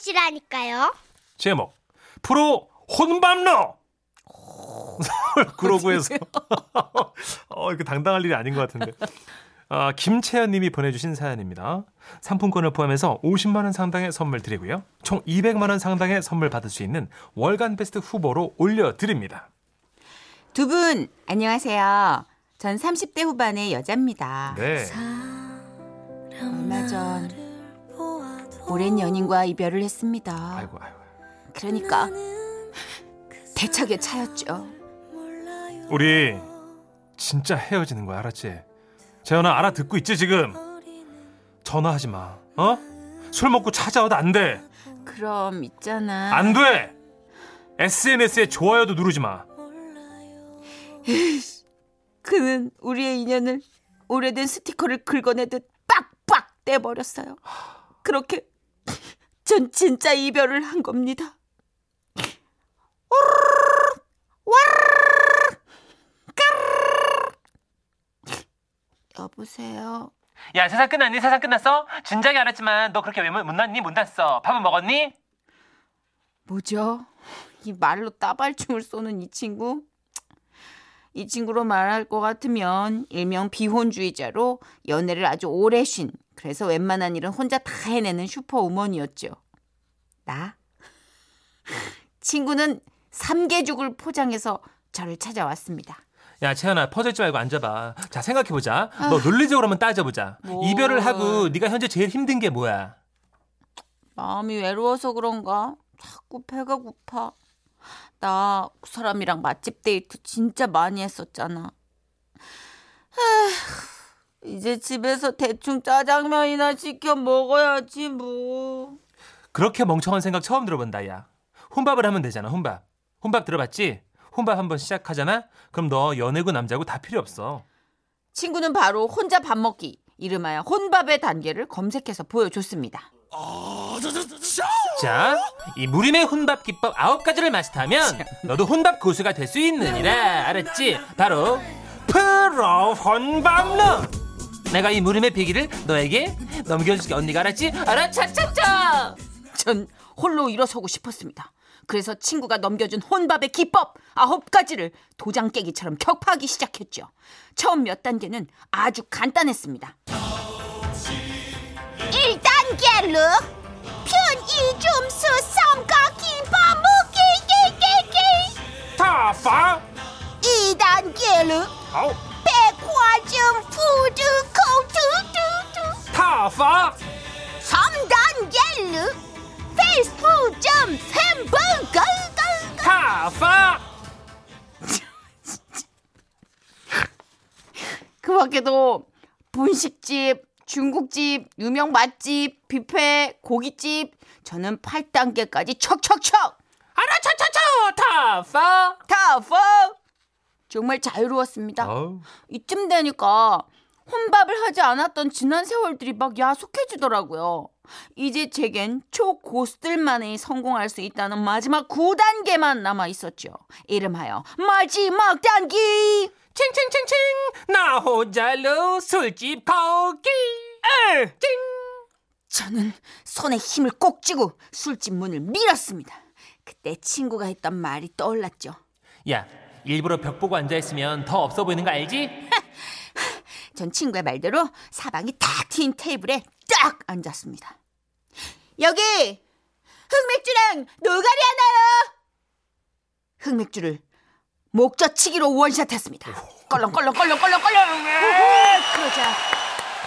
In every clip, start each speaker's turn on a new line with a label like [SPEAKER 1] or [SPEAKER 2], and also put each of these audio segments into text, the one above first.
[SPEAKER 1] 만나보시라니까요.
[SPEAKER 2] 제목 프로 혼밥러 구로구에서 어, 이렇게 당당할 일이 아닌 것 같은데 아, 김채연 님이 보내주신 사연입니다. 상품권을 포함해서 50만 원 상당의 선물 드리고요. 총 200만 원 상당의 선물 받을 수 있는 월간 베스트 후보로 올려드립니다.
[SPEAKER 3] 두 분 안녕하세요. 전 30대 후반의 여자입니다.
[SPEAKER 2] 네.
[SPEAKER 3] 얼마 전 오랜 연인과 이별을 했습니다.
[SPEAKER 2] 아이고 아이고.
[SPEAKER 3] 그러니까 대차게 차였죠.
[SPEAKER 2] 우리 진짜 헤어지는 거야 알았지? 재현아 알아듣고 있지 지금? 전화하지 마. 어? 술 먹고 찾아와도 안 돼.
[SPEAKER 3] 그럼 있잖아.
[SPEAKER 2] 안 돼. SNS에 좋아요도 누르지 마.
[SPEAKER 3] 그는 우리의 인연을 오래된 스티커를 긁어내듯 빡빡 떼버렸어요. 그렇게 전 진짜 이별을 한 겁니다. 여보세요.
[SPEAKER 4] 야 세상 끝났니? 세상 끝났어? 진작에 알았지만 너 그렇게 왜 못 났니? 못 났어. 밥은 먹었니?
[SPEAKER 3] 뭐죠? 이 말로 따발춤을 쏘는 이 친구? 이 친구로 말할 것 같으면 일명 비혼주의자로 연애를 아주 오래 쉰 그래서 웬만한 일은 혼자 다 해내는 슈퍼우먼이었죠. 나? 친구는 삼계죽을 포장해서 저를 찾아왔습니다.
[SPEAKER 2] 야 채연아 퍼질지 말고 앉아봐. 자 생각해보자. 너 논리적으로 한번 따져보자.
[SPEAKER 3] 뭐.
[SPEAKER 2] 이별을 하고 네가 현재 제일 힘든 게 뭐야?
[SPEAKER 3] 마음이 외로워서 그런가? 자꾸 배가 고파. 나 그 사람이랑 맛집 데이트 진짜 많이 했었잖아. 에휴, 이제 집에서 대충 짜장면이나 시켜 먹어야지 뭐.
[SPEAKER 2] 그렇게 멍청한 생각 처음 들어본다 야. 혼밥을 하면 되잖아 혼밥. 혼밥 들어봤지? 혼밥 한번 시작하잖아? 그럼 너 연애고 남자고 다 필요 없어.
[SPEAKER 3] 친구는 바로 혼자 밥 먹기 이름하여 혼밥의 단계를 검색해서 보여줬습니다.
[SPEAKER 2] 자, 이 무림의 혼밥 기법 아홉 가지를 마스터하면 너도 혼밥 고수가 될 수 있느니라. 알았지? 바로 프로 혼밥러. 내가 이 무림의 비기를 너에게 넘겨줄게 언니가 알았지? 알아차차차.
[SPEAKER 3] 전 홀로 일어서고 싶었습니다. 그래서 친구가 넘겨준 혼밥의 기법 아홉 가지를 도장 깨기처럼 격파하기 시작했죠. 처음 몇 단계는 아주 간단했습니다.
[SPEAKER 1] 1단계로 편의점서 삼각김밥 먹기
[SPEAKER 2] 타파.
[SPEAKER 1] 2단계로
[SPEAKER 2] 아우.
[SPEAKER 1] 백화점 푸드 코트 두두
[SPEAKER 2] 타파.
[SPEAKER 1] 3단계로 패스트푸드점 햄버거
[SPEAKER 2] 타파.
[SPEAKER 3] 그 밖에도 분식집, 중국집, 유명 맛집, 뷔페, 고깃집 저는 8단계까지 척척척
[SPEAKER 2] 알아 차차차 타파.
[SPEAKER 3] 타퍼 정말 자유로웠습니다.
[SPEAKER 2] 어우.
[SPEAKER 3] 이쯤 되니까 혼밥을 하지 않았던 지난 세월들이 막 야속해지더라고요. 이제 제겐 초고수들만이 성공할 수 있다는 마지막 9단계만 남아 있었죠. 이름하여 마지막 단계.
[SPEAKER 2] 칭칭칭칭 나 혼자로 술집 거기.
[SPEAKER 3] 저는 손에 힘을 꼭 쥐고 술집 문을 밀었습니다. 그때 친구가 했던 말이 떠올랐죠.
[SPEAKER 2] 야, 일부러 벽 보고 앉아 있으면 더 없어 보이는 거 알지?
[SPEAKER 3] 전 친구의 말대로 사방이 탁 트인 테이블에 딱 앉았습니다. 여기 흑맥주랑 노가리 하나요. 흑맥주를 목젖치기로 원샷했습니다. 껄렁껄렁 껄렁껄렁 껄렁. 그러자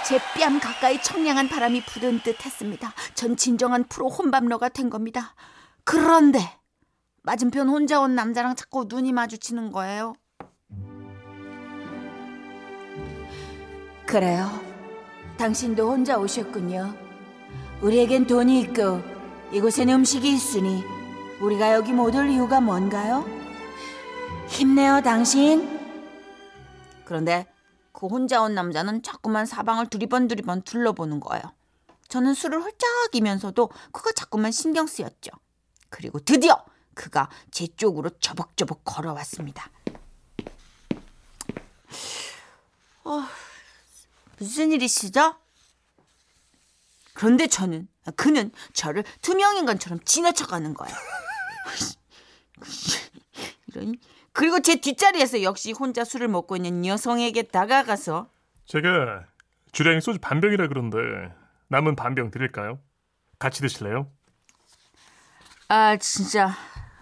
[SPEAKER 3] 제 뺨 가까이 청량한 바람이 부는 듯했습니다. 전 진정한 프로 혼밥러가 된 겁니다. 그런데 맞은편 혼자 온 남자랑 자꾸 눈이 마주치는 거예요. 그래요. 당신도 혼자 오셨군요. 우리에겐 돈이 있고 이곳엔 음식이 있으니 우리가 여기 못 올 이유가 뭔가요? 힘내요, 당신. 그런데 그 혼자 온 남자는 자꾸만 사방을 두리번 두리번 둘러보는 거예요. 저는 술을 홀짝이면서도 그가 자꾸만 신경 쓰였죠. 그리고 드디어 그가 제 쪽으로 저벅저벅 걸어왔습니다. 어, 무슨 일이시죠? 그런데 저는 그는 저를 투명 인간처럼 지나쳐가는 거예요. 이런 그리고 제 뒷자리에서 역시 혼자 술을 먹고 있는 여성에게 다가가서
[SPEAKER 5] 제가 주량이 소주 반병이라 그런데 남은 반병 드릴까요? 같이 드실래요?
[SPEAKER 3] 아 진짜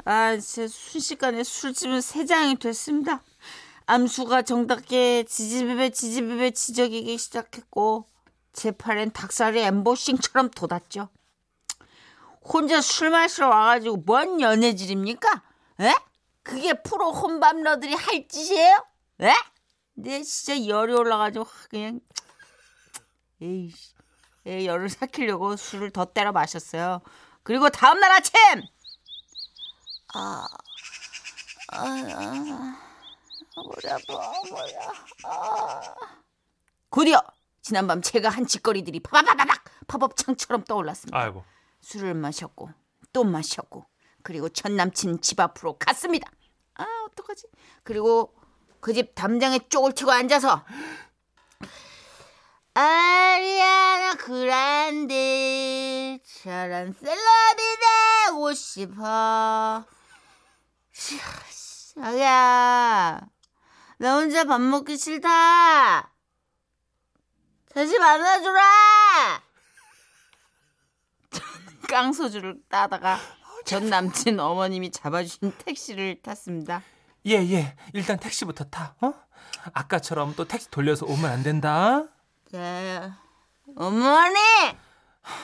[SPEAKER 3] 아 제 순식간에 술집은 세 장이 됐습니다. 암수가 정답게 지지배배 지지배배 지저귀기 시작했고 제 팔엔 닭살이 엠보싱처럼 돋았죠. 혼자 술 마시러 와가지고 뭔 연애질입니까? 에? 그게 프로 혼밥러들이 할 짓이에요? 에? 내 진짜 열이 올라가지고 그냥 에이씨 에 열을 삭히려고 술을 더 때려 마셨어요. 그리고 다음날 아침 아, 아, 아, 머리 아파, 머리 아. 곧이어 지난밤 제가 한 짓거리들이 파바바바박 팝업창처럼 떠올랐습니다.
[SPEAKER 2] 아이고.
[SPEAKER 3] 술을 마셨고 또 마셨고 그리고 전 남친 집 앞으로 갔습니다. 아 어떡하지? 그리고 그 집 담장에 쪽을 치고 앉아서 아리아나 그란데 저런 샐러리 내고 싶어. 자기야, 나 혼자 밥 먹기 싫다. 다시 만나주라. 깡소주를 따다가 전 남친 어머님이 잡아주신 택시를 탔습니다.
[SPEAKER 2] 예, 예. 일단 택시부터 타. 어? 아까처럼 또 택시 돌려서 오면 안 된다.
[SPEAKER 3] 자, 어머니,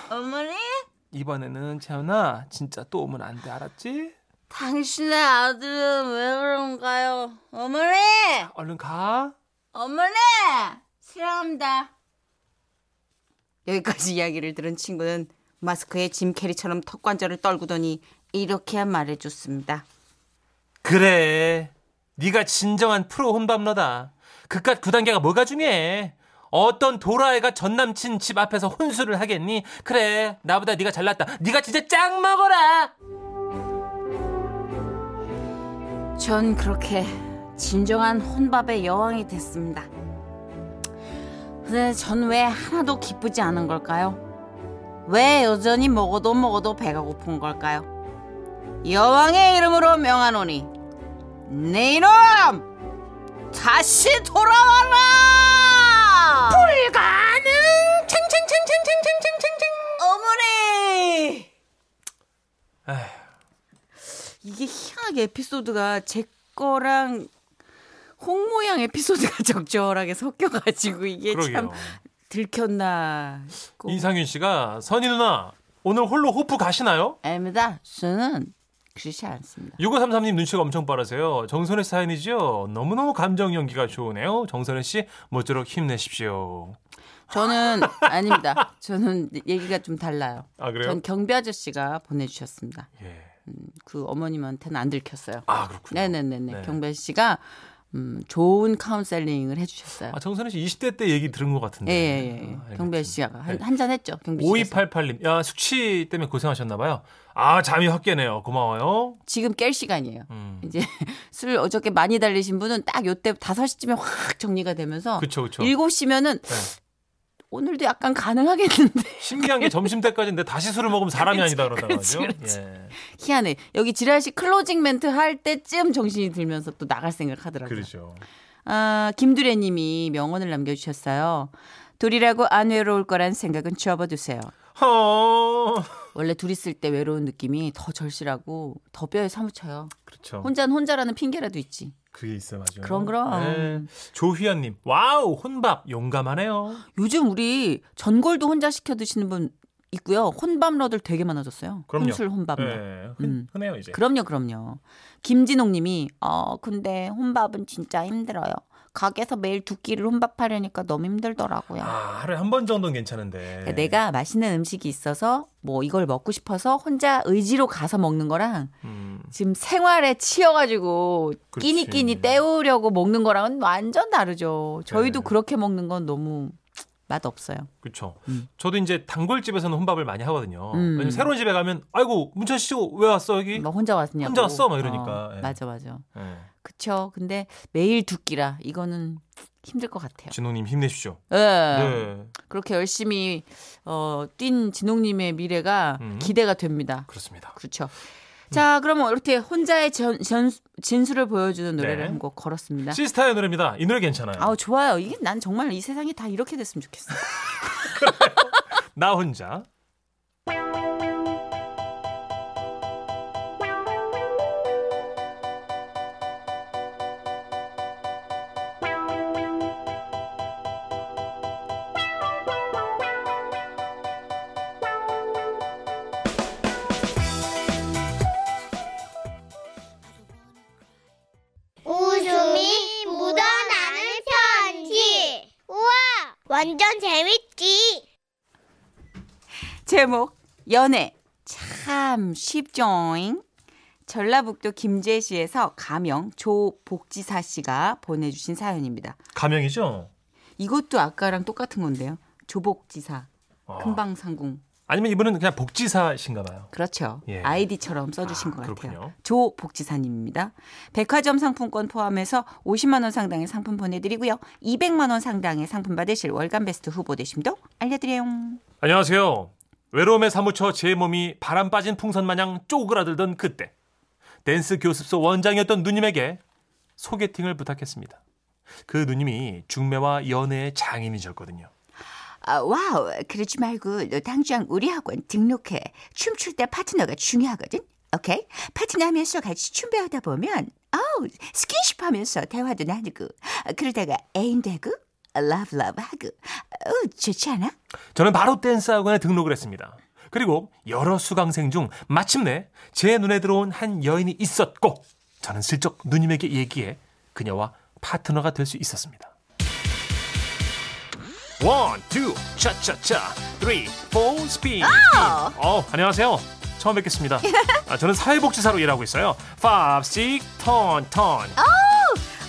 [SPEAKER 3] 어머니,
[SPEAKER 2] 이번에는 채연아 진짜 또 오면 안 돼. 알았지?
[SPEAKER 3] 당신의 아들은 왜 그런가요? 어머니,
[SPEAKER 2] 얼른 가.
[SPEAKER 3] 어머니, 싫어합니다. 여기까지 이야기를 들은 친구는 마스크에 짐 캐리처럼 턱관절을 떨구더니 이렇게 말해줬습니다.
[SPEAKER 2] 그래. 네가 진정한 프로 혼밥러다. 그깟 그 단계가 뭐가 중요해? 어떤 도라애가 전 남친 집 앞에서 혼술을 하겠니? 그래. 나보다 네가 잘났다. 네가 진짜 짱 먹어라.
[SPEAKER 3] 전 그렇게 진정한 혼밥의 여왕이 됐습니다. 근데 전 왜 하나도 기쁘지 않은 걸까요? 왜 여전히 먹어도 먹어도 배가 고픈 걸까요? 여왕의 이름으로 명하노니 내 이놈 다시 돌아와라! 불가능! 챙챙챙챙챙챙챙챙 어머니!
[SPEAKER 2] 에휴.
[SPEAKER 3] 이게 희한하게 에피소드가 제 거랑 홍 모양 에피소드가 적절하게 섞여가지고 이게 참
[SPEAKER 2] 그러게요.
[SPEAKER 3] 들켰나 싶고
[SPEAKER 2] 이상윤 씨가 선희 누나 오늘 홀로 호프 가시나요?
[SPEAKER 3] 아닙니다. 저는 그렇지 않습니다.
[SPEAKER 2] 6533님 눈치가 엄청 빠르세요. 정선혜 사연이죠. 너무너무 감정 연기가 좋으네요. 정선혜 씨 모쪼록 힘내십시오.
[SPEAKER 3] 저는 아닙니다. 저는 얘기가 좀 달라요.
[SPEAKER 2] 아 그래요?
[SPEAKER 3] 전 경비 아저씨가 보내주셨습니다.
[SPEAKER 2] 예.
[SPEAKER 3] 그 어머님한테는 안 들켰어요.
[SPEAKER 2] 아 그렇군요.
[SPEAKER 3] 네네네네.
[SPEAKER 2] 네.
[SPEAKER 3] 경비 아저씨가 음, 좋은 카운셀링을 해주셨어요.
[SPEAKER 2] 아 정선혜 씨 20대 때 얘기 들은 것 같은데.
[SPEAKER 3] 예, 예, 예.
[SPEAKER 2] 아,
[SPEAKER 3] 경비
[SPEAKER 2] 알겠습니다.
[SPEAKER 3] 아저씨가 한,
[SPEAKER 2] 네.
[SPEAKER 3] 한잔 했죠. 경비 씨.
[SPEAKER 2] 5288님, 야 숙취 때문에 고생하셨나봐요. 아 잠이 확 깨네요. 고마워요.
[SPEAKER 3] 지금 깰 시간이에요.
[SPEAKER 2] 음.
[SPEAKER 3] 이제 술 어저께 많이 달리신 분은 딱 요때 5시쯤에 확 정리가 되면서
[SPEAKER 2] 그쵸 그쵸.
[SPEAKER 3] 7시면은
[SPEAKER 2] 네.
[SPEAKER 3] 오늘도 약간 가능하겠는데
[SPEAKER 2] 신기한 게 점심 때까지인데 다시 술을 먹으면 사람이 아니다 그러다가죠.
[SPEAKER 3] 그렇지, 그렇지.
[SPEAKER 2] 예.
[SPEAKER 3] 희한해. 여기 지라시 클로징 멘트 할 때쯤 정신이 들면서 또 나갈 생각 하더라고요.
[SPEAKER 2] 그렇죠.
[SPEAKER 3] 아, 김두래 님이 명언을 남겨주셨어요. 둘이라고 안 외로울 거란 생각은 접어두세요.
[SPEAKER 2] 어.
[SPEAKER 3] 원래 둘 있을 때 외로운 느낌이 더 절실하고 더 뼈에 사무쳐요.
[SPEAKER 2] 그렇죠.
[SPEAKER 3] 혼자는 혼자라는 핑계라도 있지.
[SPEAKER 2] 그게 있어요, 맞아요.
[SPEAKER 3] 그럼, 그럼.
[SPEAKER 2] 네. 조휘연님, 와우, 혼밥 용감하네요.
[SPEAKER 3] 요즘 우리 전골도 혼자 시켜 드시는 분 있고요. 혼밥러들 되게 많아졌어요.
[SPEAKER 2] 그럼요.
[SPEAKER 3] 혼술 혼밥러.
[SPEAKER 2] 네, 흔,
[SPEAKER 3] 음.
[SPEAKER 2] 흔해요 이제.
[SPEAKER 3] 그럼요, 그럼요. 김진옥 님이, 어, 근데 혼밥은 진짜 힘들어요. 가게에서 매일 두 끼를 혼밥하려니까 너무 힘들더라고요.
[SPEAKER 2] 아, 하루에 한 번 정도는 괜찮은데.
[SPEAKER 3] 그러니까 내가 맛있는 음식이 있어서 뭐 이걸 먹고 싶어서 혼자 의지로 가서 먹는 거랑
[SPEAKER 2] 음,
[SPEAKER 3] 지금 생활에 치여가지고. 끼니끼니 때우려고 먹는 거랑은 완전 다르죠. 저희도
[SPEAKER 2] 네.
[SPEAKER 3] 그렇게 먹는 건 너무 맛 없어요.
[SPEAKER 2] 그렇죠.
[SPEAKER 3] 음.
[SPEAKER 2] 저도 이제 단골집에서는 혼밥을 많이 하거든요.
[SPEAKER 3] 음.
[SPEAKER 2] 왜냐면 새로운 집에 가면 아이고 문천 씨 왜 왔어 여기?
[SPEAKER 3] 뭐 혼자 왔냐고.
[SPEAKER 2] 혼자 왔어? 막 이러니까.
[SPEAKER 3] 어,
[SPEAKER 2] 예.
[SPEAKER 3] 맞아 맞아.
[SPEAKER 2] 예.
[SPEAKER 3] 그쵸. 근데 매일 두 끼라 이거는 힘들 것 같아요.
[SPEAKER 2] 진호님 힘내십시오.
[SPEAKER 3] 예.
[SPEAKER 2] 네.
[SPEAKER 3] 그렇게 열심히 어, 뛴 진홍님의 미래가
[SPEAKER 2] 음.
[SPEAKER 3] 기대가 됩니다.
[SPEAKER 2] 그렇습니다.
[SPEAKER 3] 그렇죠. 자, 그러면 이렇게 혼자의 전, 전, 진수를 보여주는 노래를
[SPEAKER 2] 네.
[SPEAKER 3] 한곡 걸었습니다.
[SPEAKER 2] 시스타의 노래입니다. 이 노래 괜찮아요.
[SPEAKER 3] 아우 좋아요. 이게 난 정말 이 세상이 다 이렇게 됐으면 좋겠어.
[SPEAKER 2] 나 혼자.
[SPEAKER 6] 완전 재밌지.
[SPEAKER 3] 제목 연애 참 쉽죠잉. 전라북도 김제시에서 가명 조복지사 씨가 보내주신 사연입니다.
[SPEAKER 2] 가명이죠?
[SPEAKER 3] 이것도 아까랑 똑같은 건데요. 조복지사
[SPEAKER 2] 어.
[SPEAKER 3] 금방상궁
[SPEAKER 2] 아니면 이분은 그냥 복지사신가 봐요.
[SPEAKER 3] 그렇죠.
[SPEAKER 2] 예.
[SPEAKER 3] 아이디처럼 써주신
[SPEAKER 2] 아,
[SPEAKER 3] 것 같아요.
[SPEAKER 2] 그렇군요.
[SPEAKER 3] 조 복지사님입니다. 백화점 상품권 포함해서 50만 원 상당의 상품 보내드리고요. 200만 원 상당의 상품 받으실 월간 베스트 후보 되심도 알려드려요.
[SPEAKER 2] 안녕하세요. 외로움에 사무쳐 제 몸이 바람 빠진 풍선 마냥 쪼그라들던 그때 댄스 교습소 원장이었던 누님에게 소개팅을 부탁했습니다. 그 누님이 중매와 연애의 장인이셨거든요.
[SPEAKER 3] 아, 와우, 그러지 말고 너 당장 우리 학원 등록해. 춤출 때 파트너가 중요하거든. 오케이? 파트너 하면서 같이 춤 배우다 보면 어우, 스킨십 하면서 대화도 나누고 아, 그러다가 애인 되고 love love 하고 어, 좋지 않아?
[SPEAKER 2] 저는 바로 댄스 학원에 등록을 했습니다. 그리고 여러 수강생 중 마침내 제 눈에 들어온 한 여인이 있었고 저는 슬쩍 누님에게 얘기해 그녀와 파트너가 될 수 있었습니다. one, two, 차차차, three, four, 스피드. 어, 안녕하세요. 처음 뵙겠습니다. 아, 저는 사회복지사로 일하고 있어요. five, six, turn, turn.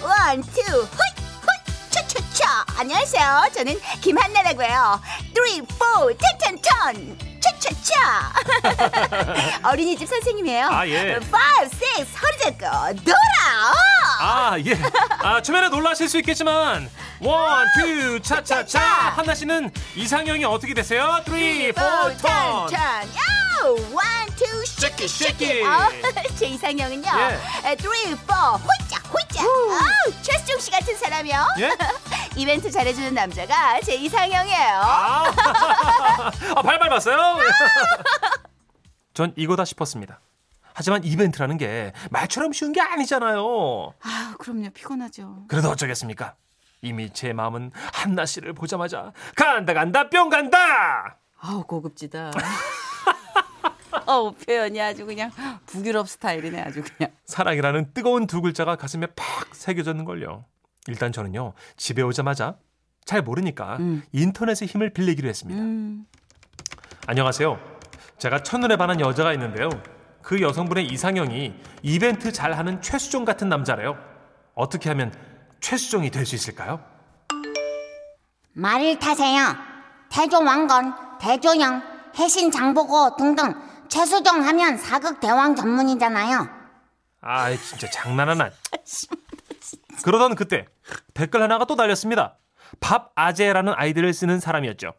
[SPEAKER 1] one, two, 헛, 헛, 차차차. 안녕하세요. 저는 김한나라고요. three, four, turn turn turn. 차차차. 어린이집 선생님이에요.
[SPEAKER 2] 아, 예.
[SPEAKER 1] five, six, 허리 잡고 돌아.
[SPEAKER 2] 아, 예. 아, 초면에 놀라실 수 있겠지만 one, two, 차차차. 한나 씨는 이상형이 어떻게 되세요? three, four, turn.
[SPEAKER 1] turn. 야, one, two,
[SPEAKER 2] shake it,
[SPEAKER 1] shake it. 어, 제 이상형은요.
[SPEAKER 2] 예.
[SPEAKER 1] three, four, 홀짝. 아우, 최수종 씨 같은 사람이요.
[SPEAKER 2] 예?
[SPEAKER 1] 이벤트 잘해주는 남자가 제 이상형이에요.
[SPEAKER 2] 아, 아 발발 봤어요? 전 이거다 싶었습니다. 하지만 이벤트라는 게 말처럼 쉬운 게 아니잖아요.
[SPEAKER 3] 아, 그럼요. 피곤하죠.
[SPEAKER 2] 그래도 어쩌겠습니까? 이미 제 마음은 한나 씨를 보자마자 간다 간다 뿅 간다.
[SPEAKER 3] 아우, 고급지다. 어우, 표현이 아주 그냥 북유럽 스타일이네, 아주 그냥.
[SPEAKER 2] 사랑이라는 뜨거운 두 글자가 가슴에 팍 새겨졌는 걸요. 일단 저는요 집에 오자마자 잘 모르니까
[SPEAKER 3] 음.
[SPEAKER 2] 인터넷의 힘을 빌리기로 했습니다.
[SPEAKER 3] 음,
[SPEAKER 2] 안녕하세요. 제가 첫눈에 반한 여자가 있는데요. 그 여성분의 이상형이 이벤트 잘하는 최수종 같은 남자래요. 어떻게 하면 최수종이 될 수 있을까요?
[SPEAKER 6] 말을 타세요. 태조왕건, 대조영, 해신 장보고 등등 최수종 하면 사극 대왕 전문이잖아요.
[SPEAKER 2] 아, 진짜 장난하나. 그러던 그때 댓글 하나가 또 달렸습니다. 밥 아재라는 아이디를 쓰는 사람이었죠.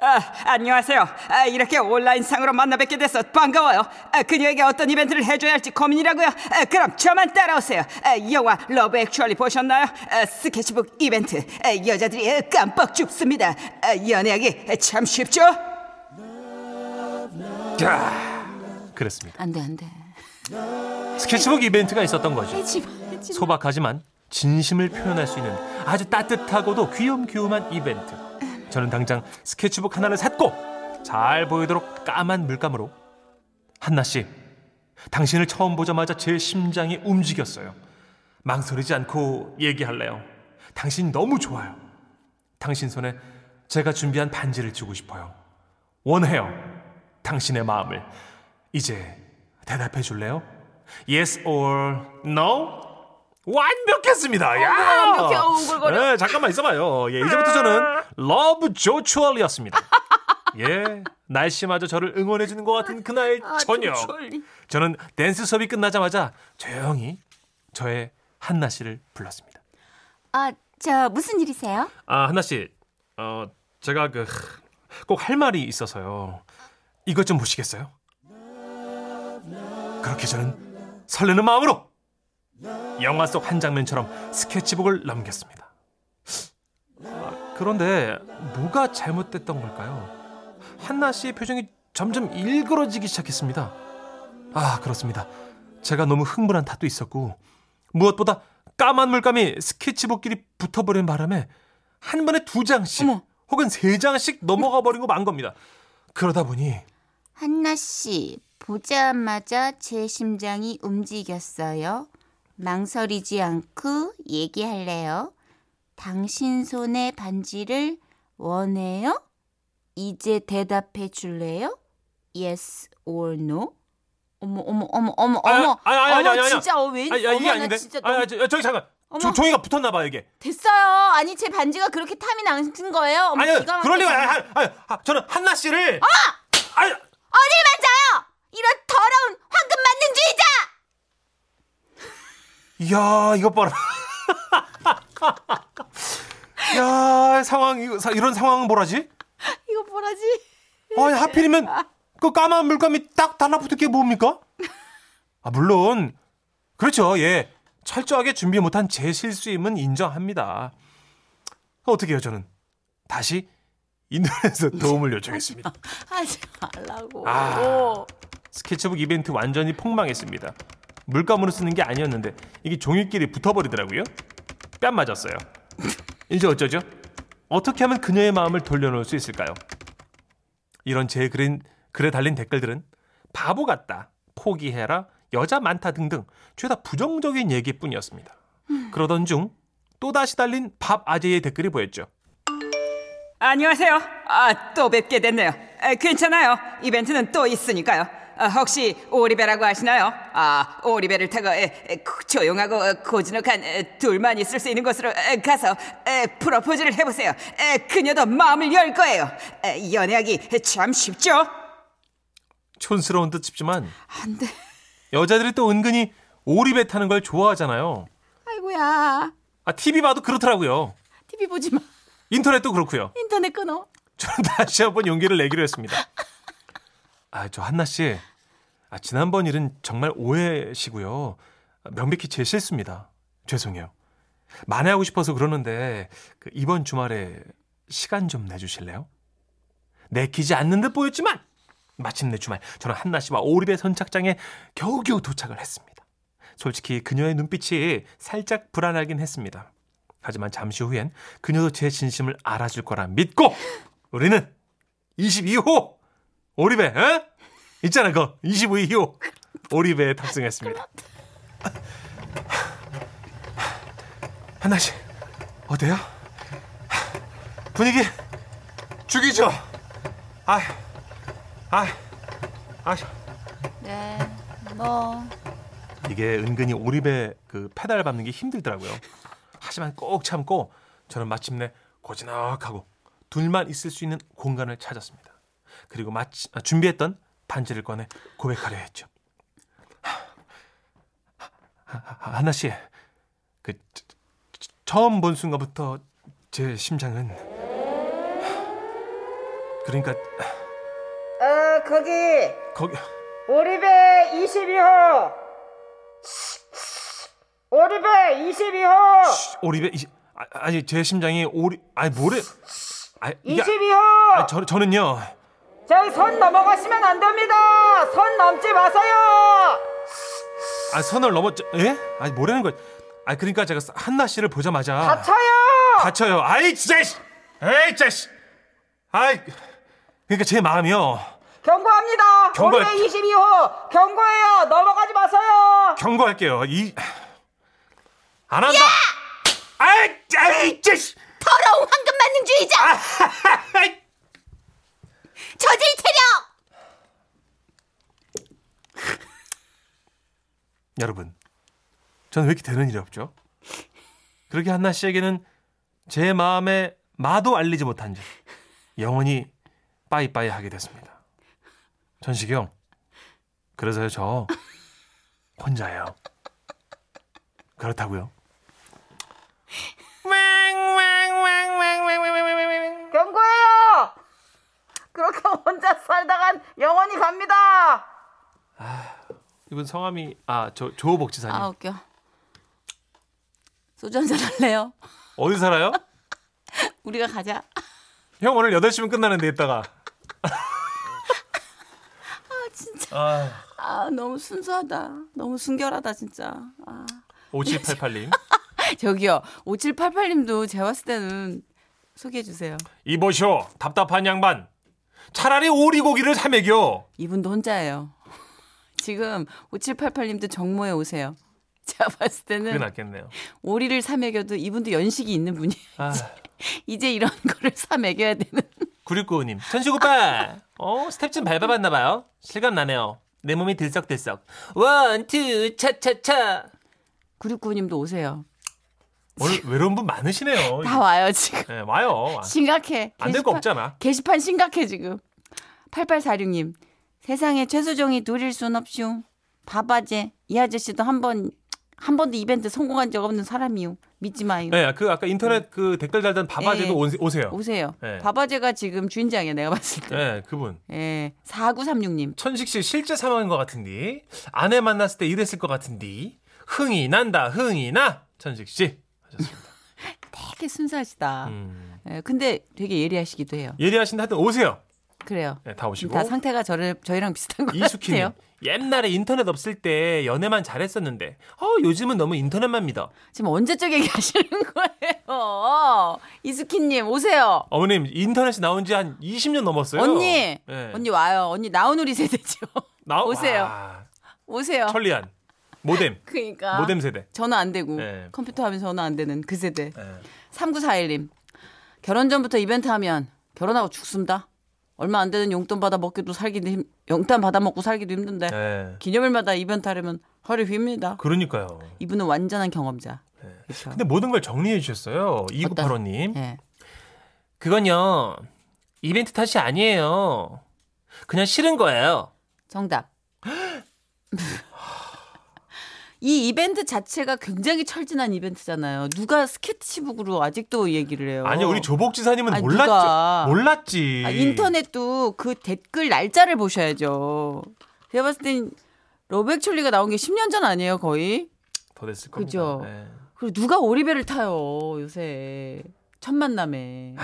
[SPEAKER 7] 아, 안녕하세요. 아, 이렇게 온라인상으로 만나 뵙게 돼서 반가워요. 아, 그녀에게 어떤 이벤트를 해줘야 할지 고민이라고요. 아, 그럼 저만 따라오세요. 아, 영화 Love Actually 보셨나요? 아, 스케치북 이벤트. 아, 여자들이 깜빡 죽습니다. 아, 연애하기 참 쉽죠?
[SPEAKER 2] 야, 그렇습니다.
[SPEAKER 3] 안 돼, 안 돼.
[SPEAKER 2] 스케치북 이벤트가 있었던 거죠.
[SPEAKER 3] 하지 마, 하지 마.
[SPEAKER 2] 소박하지만 진심을 표현할 수 있는 아주 따뜻하고도 귀염귀염한 이벤트. 저는 당장 스케치북 하나를 샀고 잘 보이도록 까만 물감으로 한나 씨, 당신을 처음 보자마자 제 심장이 움직였어요. 망설이지 않고 얘기할래요. 당신 너무 좋아요. 당신 손에 제가 준비한 반지를 주고 싶어요. 원해요. 당신의 마음을 이제 대답해 줄래요? Yes or no? 완벽했습니다. 야!
[SPEAKER 3] 완벽해. 어, 오글거려.
[SPEAKER 2] 네, 잠깐만 있어봐요. 예, 이제부터 저는 Love 조추얼이었습니다. 예, 날씨마저 저를 응원해주는 것 같은 그날
[SPEAKER 3] 아,
[SPEAKER 2] 저녁.
[SPEAKER 3] 조추얼리.
[SPEAKER 2] 저는 댄스 수업이 끝나자마자 조용히 저의 한나 씨를 불렀습니다.
[SPEAKER 3] 아, 저 무슨 일이세요?
[SPEAKER 2] 아, 한나 씨, 어, 제가 그 꼭 할 말이 있어서요. 이것 좀 보시겠어요? 그렇게 저는 설레는 마음으로 영화 속 한 장면처럼 스케치북을 넘겼습니다. 아, 그런데 뭐가 잘못됐던 걸까요? 한나 씨의 표정이 점점 일그러지기 시작했습니다. 아, 그렇습니다. 제가 너무 흥분한 탓도 있었고 무엇보다 까만 물감이 스케치북끼리 붙어버린 바람에 한 번에 두 장씩
[SPEAKER 3] 어머.
[SPEAKER 2] 혹은 세 장씩 넘어가 버리고 만 겁니다. 그러다 보니
[SPEAKER 3] 한나 씨, 보자마자 제 심장이 움직였어요. 망설이지 않고 얘기할래요. 당신 손의 반지를 원해요? 이제 대답해 줄래요? Yes or no? 어머 어머 어머 어머
[SPEAKER 2] 아니,
[SPEAKER 3] 어머
[SPEAKER 2] 아니, 아니, 아니,
[SPEAKER 3] 어머 진짜 어, 왜
[SPEAKER 2] 아니, 야, 이게 아닌데.
[SPEAKER 3] 진짜 너무-
[SPEAKER 2] 아니, 저, 저기 잠깐.
[SPEAKER 3] 어머.
[SPEAKER 2] 조, 종이가 붙었나 봐요 이게.
[SPEAKER 3] 됐어요. 아니 제 반지가 그렇게 탐이 나는 거예요. 어머,
[SPEAKER 2] 아니, 그럴 리가. 아니, 아니, 아니, 아, 저는 한나 씨를. 아! 아니,
[SPEAKER 3] 어딜 맞아요? 이런 더러운 황금 만능주의자!
[SPEAKER 2] 이야, 이것 봐라. 야, 상황 이런 상황은 뭐라지?
[SPEAKER 3] 이거 뭐라지?
[SPEAKER 2] 아니, 하필이면 그 까만 물감이 딱 달라붙을 게 뭡니까? 아, 물론 그렇죠. 예. 철저하게 준비 못한 제 실수임은 인정합니다. 어떻게 해요, 저는? 다시 인터넷에서 도움을 요청했습니다.
[SPEAKER 3] 하지 말라고.
[SPEAKER 2] 아. 스케치북 이벤트 완전히 폭망했습니다. 물감으로 쓰는 게 아니었는데 이게 종이끼리 붙어버리더라고요. 뺨 맞았어요. 이제 어쩌죠? 어떻게 하면 그녀의 마음을 돌려놓을 수 있을까요? 이런 제 글인, 글에 달린 댓글들은 바보 같다, 포기해라, 여자 많다 등등 죄다 부정적인 얘기뿐이었습니다. 그러던 중 또다시 달린 밥 아재의 댓글이 보였죠.
[SPEAKER 7] 안녕하세요. 아, 또 뵙게 됐네요. 아, 괜찮아요. 이벤트는 또 있으니까요. 아, 혹시 오리배라고 아시나요? 아, 오리배를 타고 에, 에, 고- 조용하고 어, 고즈넉한 에, 둘만 있을 수 있는 곳으로 에, 가서 에, 프로포즈를 해보세요. 에, 그녀도 마음을 열 거예요. 에, 연애하기 참 쉽죠?
[SPEAKER 2] 촌스러운 듯 싶지만
[SPEAKER 3] 안 돼.
[SPEAKER 2] 여자들이 또 은근히 오리배 타는 걸 좋아하잖아요.
[SPEAKER 3] 아이고야.
[SPEAKER 2] 아, TV 봐도 그렇더라고요.
[SPEAKER 3] TV 보지 마.
[SPEAKER 2] 인터넷도 그렇고요.
[SPEAKER 3] 인터넷 끊어.
[SPEAKER 2] 저는 다시 한번 용기를 내기로 했습니다. 아, 저 한나 씨. 아, 지난번 일은 정말 오해시고요. 명백히 제 실수입니다. 죄송해요. 만회하고 싶어서 그러는데 그 이번 주말에 시간 좀 내주실래요? 내키지 않는 듯 보였지만 마침내 주말 저는 한나 씨와 오리배 선착장에 겨우겨우 도착을 했습니다. 솔직히 그녀의 눈빛이 살짝 불안하긴 했습니다. 하지만 잠시 후엔 그녀도 제 진심을 알아줄 거라 믿고 우리는 22호 오리배 에? 있잖아 그거 22호 오리배에 탑승했습니다. 한나 씨 어때요? 분위기 죽이죠? 아, 아, 아.
[SPEAKER 3] 네. 뭐
[SPEAKER 2] 이게 은근히 오리배 그 페달 밟는 게 힘들더라고요. 하지만 꼭 참고 저는 마침내 고즈넉하고 둘만 있을 수 있는 공간을 찾았습니다. 그리고 마치, 아, 준비했던 반지를 꺼내 고백하려 했죠. 하, 하, 한나 씨, 그 저- 저- 처음 본 순간부터 제 심장은 그러니까
[SPEAKER 7] 아, 거기
[SPEAKER 2] 거기
[SPEAKER 7] 오리배 22호. 오리배 22호.
[SPEAKER 2] 오리배 이- 아, 아니 제 심장이 오리 아니 뭐래 아 이게
[SPEAKER 7] 22호.
[SPEAKER 2] 아, 저, 저는요
[SPEAKER 7] 저기 선 넘어가시면 안 됩니다. 선 넘지 마세요.
[SPEAKER 2] 아 선을 넘었죠 예? 아니 뭐라는 거야 아 그러니까 제가 한나 씨를 보자마자
[SPEAKER 7] 다쳐요.
[SPEAKER 2] 다쳐요 아이 진짜 씨 에이 진짜 씨 아이 그러니까 제 마음이요
[SPEAKER 7] 경고합니다.
[SPEAKER 2] 경고-
[SPEAKER 7] 오리배 22호. 경고해요. 넘어가지 마세요.
[SPEAKER 2] 경고할게요 이 안 한다 아이 아이 진짜 씨
[SPEAKER 3] 더러운 황금 만능주의자.
[SPEAKER 2] 아이,
[SPEAKER 3] 저질 체력.
[SPEAKER 2] 여러분 저는 왜 이렇게 되는 일이 없죠? 그렇게 한나 씨에게는 제 마음에 마도 알리지 못한 채 영원히 빠이빠이 하게 됐습니다. 형, 그래서요 저 혼자예요. 그렇다고요.
[SPEAKER 3] 혼자 살다간 영원히 갑니다.
[SPEAKER 2] 이분 성함이 아저 조복지사님
[SPEAKER 3] 아 웃겨. 소주 한잔 할래요?
[SPEAKER 2] 어디 살아요?
[SPEAKER 3] 우리가 가자.
[SPEAKER 2] 형 오늘 8시면 끝나는데 이따가
[SPEAKER 3] 아 진짜.
[SPEAKER 2] 아,
[SPEAKER 3] 아 너무 순수하다. 너무 순결하다 진짜. 아.
[SPEAKER 2] 5788님
[SPEAKER 3] 저기요. 5788님도 제가 봤을 때는 소개해 주세요.
[SPEAKER 2] 이보쇼 답답한 양반 차라리 오리고기를 사 먹여
[SPEAKER 3] 이분도 혼자예요. 지금 5788님도 정모에 오세요. 제가 봤을
[SPEAKER 2] 그게
[SPEAKER 3] 때는
[SPEAKER 2] 낫겠네요
[SPEAKER 3] 오리를 사 먹여도 이분도 연식이 있는 분이에요.
[SPEAKER 2] 아,
[SPEAKER 3] 이제 이런 거를 사 먹여야 되는.
[SPEAKER 8] 9695님 천식 오빠 어 스텝 좀 밟아봤나 봐요 실감 나네요 내 몸이 들썩들썩 one two 차차차
[SPEAKER 3] 9695님도 오세요.
[SPEAKER 2] 오늘 외로운 분 많으시네요
[SPEAKER 3] 다 와요 지금.
[SPEAKER 2] 네, 와요
[SPEAKER 3] 심각해.
[SPEAKER 2] 안 될 거 없잖아
[SPEAKER 3] 게시판 심각해 지금. 8846님. 세상에 최수종이 둘일 순 없슈. 바바제. 이 아저씨도 한 번, 한 번도 이벤트 성공한 적 없는 사람이요. 믿지 마요.
[SPEAKER 2] 네, 그 아까 인터넷 그 댓글 달던 바바제도
[SPEAKER 3] 예.
[SPEAKER 2] 오- 오세요
[SPEAKER 3] 오세요.
[SPEAKER 2] 네.
[SPEAKER 3] 바바제가 지금 주인장이야 내가 봤을 때.
[SPEAKER 2] 네, 그분
[SPEAKER 3] 예. 4936님.
[SPEAKER 2] 천식 씨 실제 상황인 것 같은데 아내 만났을 때 이랬을 것 같은데 흥이 난다 흥이 나 천식 씨 하셨습니다.
[SPEAKER 3] 되게 순수하시다.
[SPEAKER 2] 음.
[SPEAKER 3] 예, 근데 되게 예리하시기도 해요.
[SPEAKER 2] 예리하신데 하여튼 오세요.
[SPEAKER 3] 그래요.
[SPEAKER 2] 네, 다 오시고
[SPEAKER 3] 다 상태가 저를 저희랑 비슷한 것
[SPEAKER 2] 이수키님
[SPEAKER 3] 같아요.
[SPEAKER 8] 옛날에 인터넷 없을 때 연애만 잘했었는데 어 요즘은 너무 인터넷만 믿어
[SPEAKER 3] 지금 언제적 얘기하시는 거예요? 이수키님 오세요.
[SPEAKER 2] 어머님 인터넷이 나온 지 한 20년 넘었어요.
[SPEAKER 3] 언니,
[SPEAKER 2] 네.
[SPEAKER 3] 언니 와요. 언니 나훈우리 세대죠.
[SPEAKER 2] 나-
[SPEAKER 3] 오세요.
[SPEAKER 2] 와,
[SPEAKER 3] 오세요.
[SPEAKER 2] 천리안 모뎀
[SPEAKER 3] 그러니까
[SPEAKER 2] 모뎀 세대.
[SPEAKER 3] 전화 안 되고
[SPEAKER 2] 네.
[SPEAKER 3] 컴퓨터 하면 전화 안 되는 그 세대.
[SPEAKER 2] 네.
[SPEAKER 3] 3941님. 결혼 전부터 이벤트 하면 결혼하고 죽습니다. 얼마 안 되는 용돈 받아 먹기도 살기도 힘, 용돈 받아 먹고 살기도 힘든데
[SPEAKER 2] 네.
[SPEAKER 3] 기념일마다 이벤트 하려면 허리 휩니다.
[SPEAKER 2] 그러니까요.
[SPEAKER 3] 이분은 완전한 경험자. 그렇죠.
[SPEAKER 2] 근데 모든 걸 정리해 주셨어요. 2985님.
[SPEAKER 3] 예.
[SPEAKER 8] 그건요 이벤트 탓이 아니에요 그냥 싫은 거예요
[SPEAKER 3] 정답. 이 이벤트 자체가 굉장히 철진한 이벤트잖아요. 누가 스케치북으로 아직도 얘기를 해요.
[SPEAKER 2] 아니 우리 조복 지사님은
[SPEAKER 3] 아니,
[SPEAKER 2] 몰랐죠.
[SPEAKER 3] 누가.
[SPEAKER 2] 몰랐지.
[SPEAKER 3] 아, 인터넷도 그 댓글 날짜를 보셔야죠. 제가 봤을 땐 러브액츄얼리가 나온 게 10년 전 아니에요, 거의?
[SPEAKER 2] 더 됐을 겁니다.
[SPEAKER 3] 그죠.
[SPEAKER 2] 네.
[SPEAKER 3] 그리고 누가 오리배를 타요, 요새. 첫 만남에.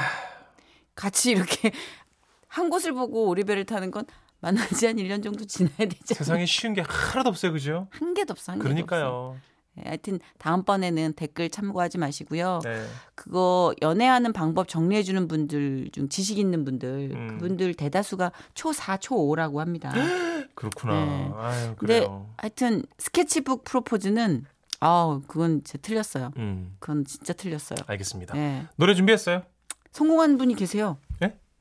[SPEAKER 3] 같이 이렇게 한 곳을 보고 오리배를 타는 건 만난 지 한 1년 정도 지나야 되지.
[SPEAKER 2] 세상에 쉬운 게 하나도 없어요, 그죠?
[SPEAKER 3] 한 개도 없어, 한.
[SPEAKER 2] 그러니까요.
[SPEAKER 3] 네, 하여튼 다음번에는 댓글 참고하지 마시고요.
[SPEAKER 2] 네.
[SPEAKER 3] 그거 연애하는 방법 정리해 주는 분들 중 지식 있는 분들
[SPEAKER 2] 음.
[SPEAKER 3] 그분들 대다수가 초4, 초5라고 합니다.
[SPEAKER 2] 그렇구나.
[SPEAKER 3] 네.
[SPEAKER 2] 아유,
[SPEAKER 3] 근데. 하여튼 스케치북 프로포즈는 아우 그건 진짜 틀렸어요.
[SPEAKER 2] 음,
[SPEAKER 3] 그건 진짜 틀렸어요.
[SPEAKER 2] 알겠습니다.
[SPEAKER 3] 예.
[SPEAKER 2] 노래 준비했어요?
[SPEAKER 3] 성공한 분이 계세요.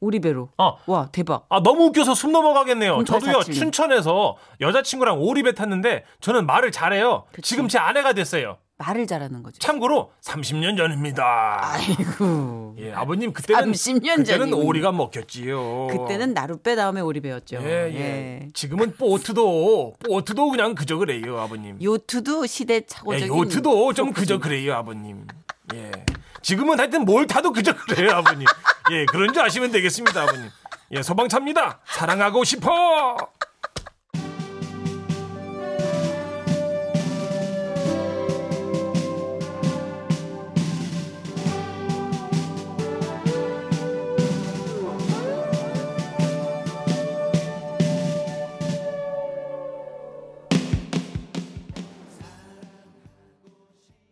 [SPEAKER 2] 예?
[SPEAKER 3] 오리배로.
[SPEAKER 2] 어.
[SPEAKER 3] 와 대박.
[SPEAKER 2] 아, 너무 웃겨서 숨 넘어가겠네요.
[SPEAKER 3] 0847 님.
[SPEAKER 2] 저도요, 춘천에서 여자친구랑 오리배 탔는데 저는 말을 잘해요.
[SPEAKER 3] 그치.
[SPEAKER 2] 지금 제 아내가 됐어요.
[SPEAKER 3] 말을 잘하는 거죠.
[SPEAKER 2] 참고로 30년 전입니다.
[SPEAKER 3] 아이고.
[SPEAKER 2] 예, 아버님 그때는
[SPEAKER 3] 30년
[SPEAKER 2] 그때는
[SPEAKER 3] 전이군요.
[SPEAKER 2] 오리가 먹혔지요.
[SPEAKER 3] 그때는 나룻배 다음에 오리배였죠.
[SPEAKER 2] 예, 예. 지금은 보트도 보트도 그냥 그저 그래요, 아버님.
[SPEAKER 3] 요트도 시대
[SPEAKER 2] 예,
[SPEAKER 3] 착오적인
[SPEAKER 2] 요트도 좀. 그저 그래요, 아버님. 예. 지금은 하여튼 뭘 타도 그저 그래요, 아버님. 예, 그런 줄 아시면 되겠습니다, 아버님. 예, 소방차입니다. 사랑하고 싶어.